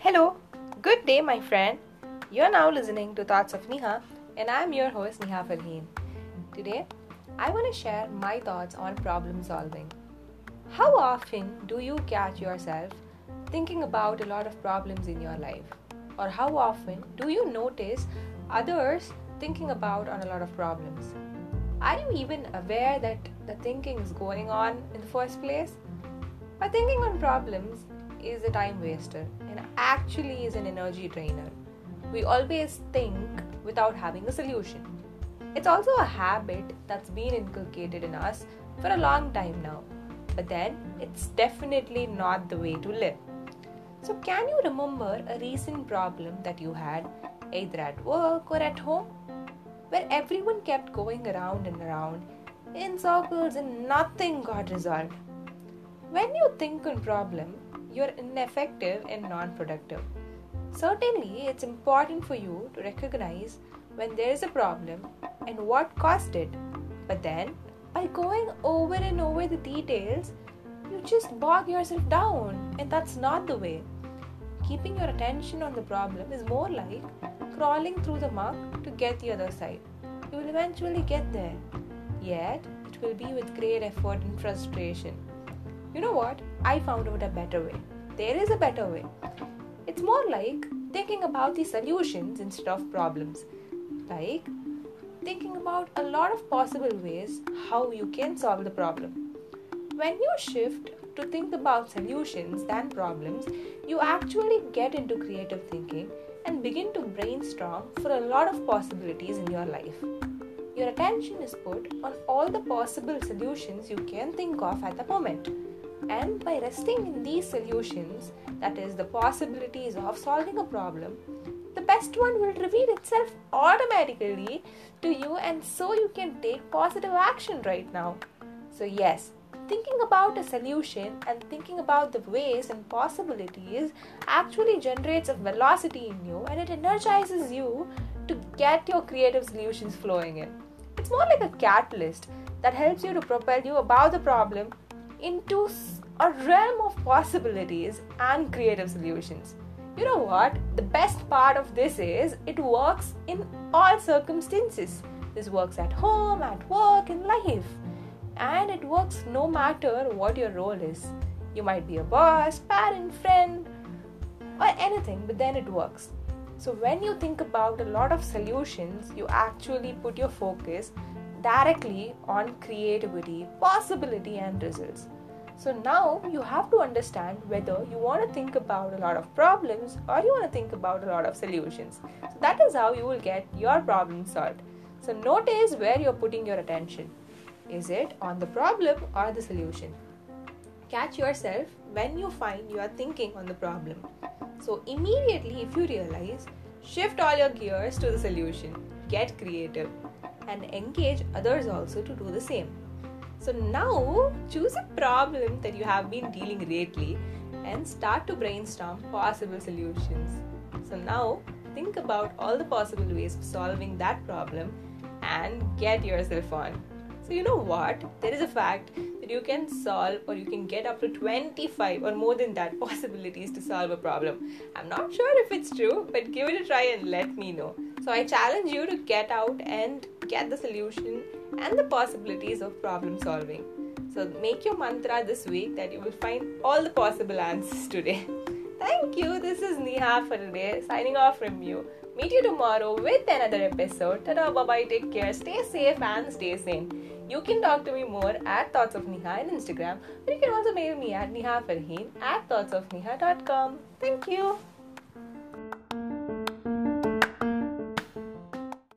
Hello, good day, my friend. You're now listening to Thoughts of Neha, and I'm your host, Neha Farheen. Today, I want to share my thoughts on problem solving. How often do you catch yourself thinking about a lot of problems in your life? Or how often do you notice others thinking about on a lot of problems? Are you even aware that the thinking is going on in the first place? By thinking on problems, is a time waster and actually is an energy drainer. We always think without having a solution. It's also a habit that's been inculcated in us for a long time now, but then it's definitely not the way to live. So, can you remember a recent problem that you had either at work or at home where everyone kept going around and around in circles and nothing got resolved? When you think on problem, you're ineffective and non productive. Certainly, it's important for you to recognize when there is a problem and what caused it. But then, by going over and over the details, you just bog yourself down, and that's not the way. Keeping your attention on the problem is more like crawling through the muck to get the other side. You will eventually get there, yet, it will be with great effort and frustration. You know what? I found out a better way. There is a better way. It's more like thinking about the solutions instead of problems. Like thinking about a lot of possible ways how you can solve the problem. When you shift to think about solutions than problems, you actually get into creative thinking and begin to brainstorm for a lot of possibilities in your life. Your attention is put on all the possible solutions you can think of at the moment. And by resting in these solutions, that is, the possibilities of solving a problem, the best one will reveal itself automatically to you, and so you can take positive action right now. So, yes, thinking about a solution and thinking about the ways and possibilities actually generates a velocity in you and it energizes you to get your creative solutions flowing in. It's more like a catalyst that helps you to propel you about the problem into a realm of possibilities and creative solutions. You know what? The best part of this is it works in all circumstances. This works at home, at work, in life. And it works no matter what your role is. You might be a boss, parent, friend, or anything, but then it works. So, when you think about a lot of solutions, you actually put your focus directly on creativity, possibility, and results. So now you have to understand whether you want to think about a lot of problems or you want to think about a lot of solutions. So that is how you will get your problem solved. So notice where you're putting your attention. Is it on the problem or the solution? Catch yourself when you find you are thinking on the problem. So immediately, if you realize, shift all your gears to the solution, get creative, and engage others also to do the same. So now choose a problem that you have been dealing lately and start to brainstorm possible solutions. So now think about all the possible ways of solving that problem and get yourself on. So, you know what? There is a fact that you can solve or you can get up to 25 or more than that possibilities to solve a problem. I'm not sure if it's true, but give it a try and let me know. So, I challenge you to get out and get the solution and the possibilities of problem solving. So, make your mantra this week that you will find all the possible answers today. Thank you. This is Neha for today, signing off from you. Meet you tomorrow with another episode. Ta-da, bye-bye, take care, stay safe and stay sane. You can talk to me more at Thoughts of Neha on Instagram, or you can also mail me at nehafarheen at thoughtsofneha.com. Thank you.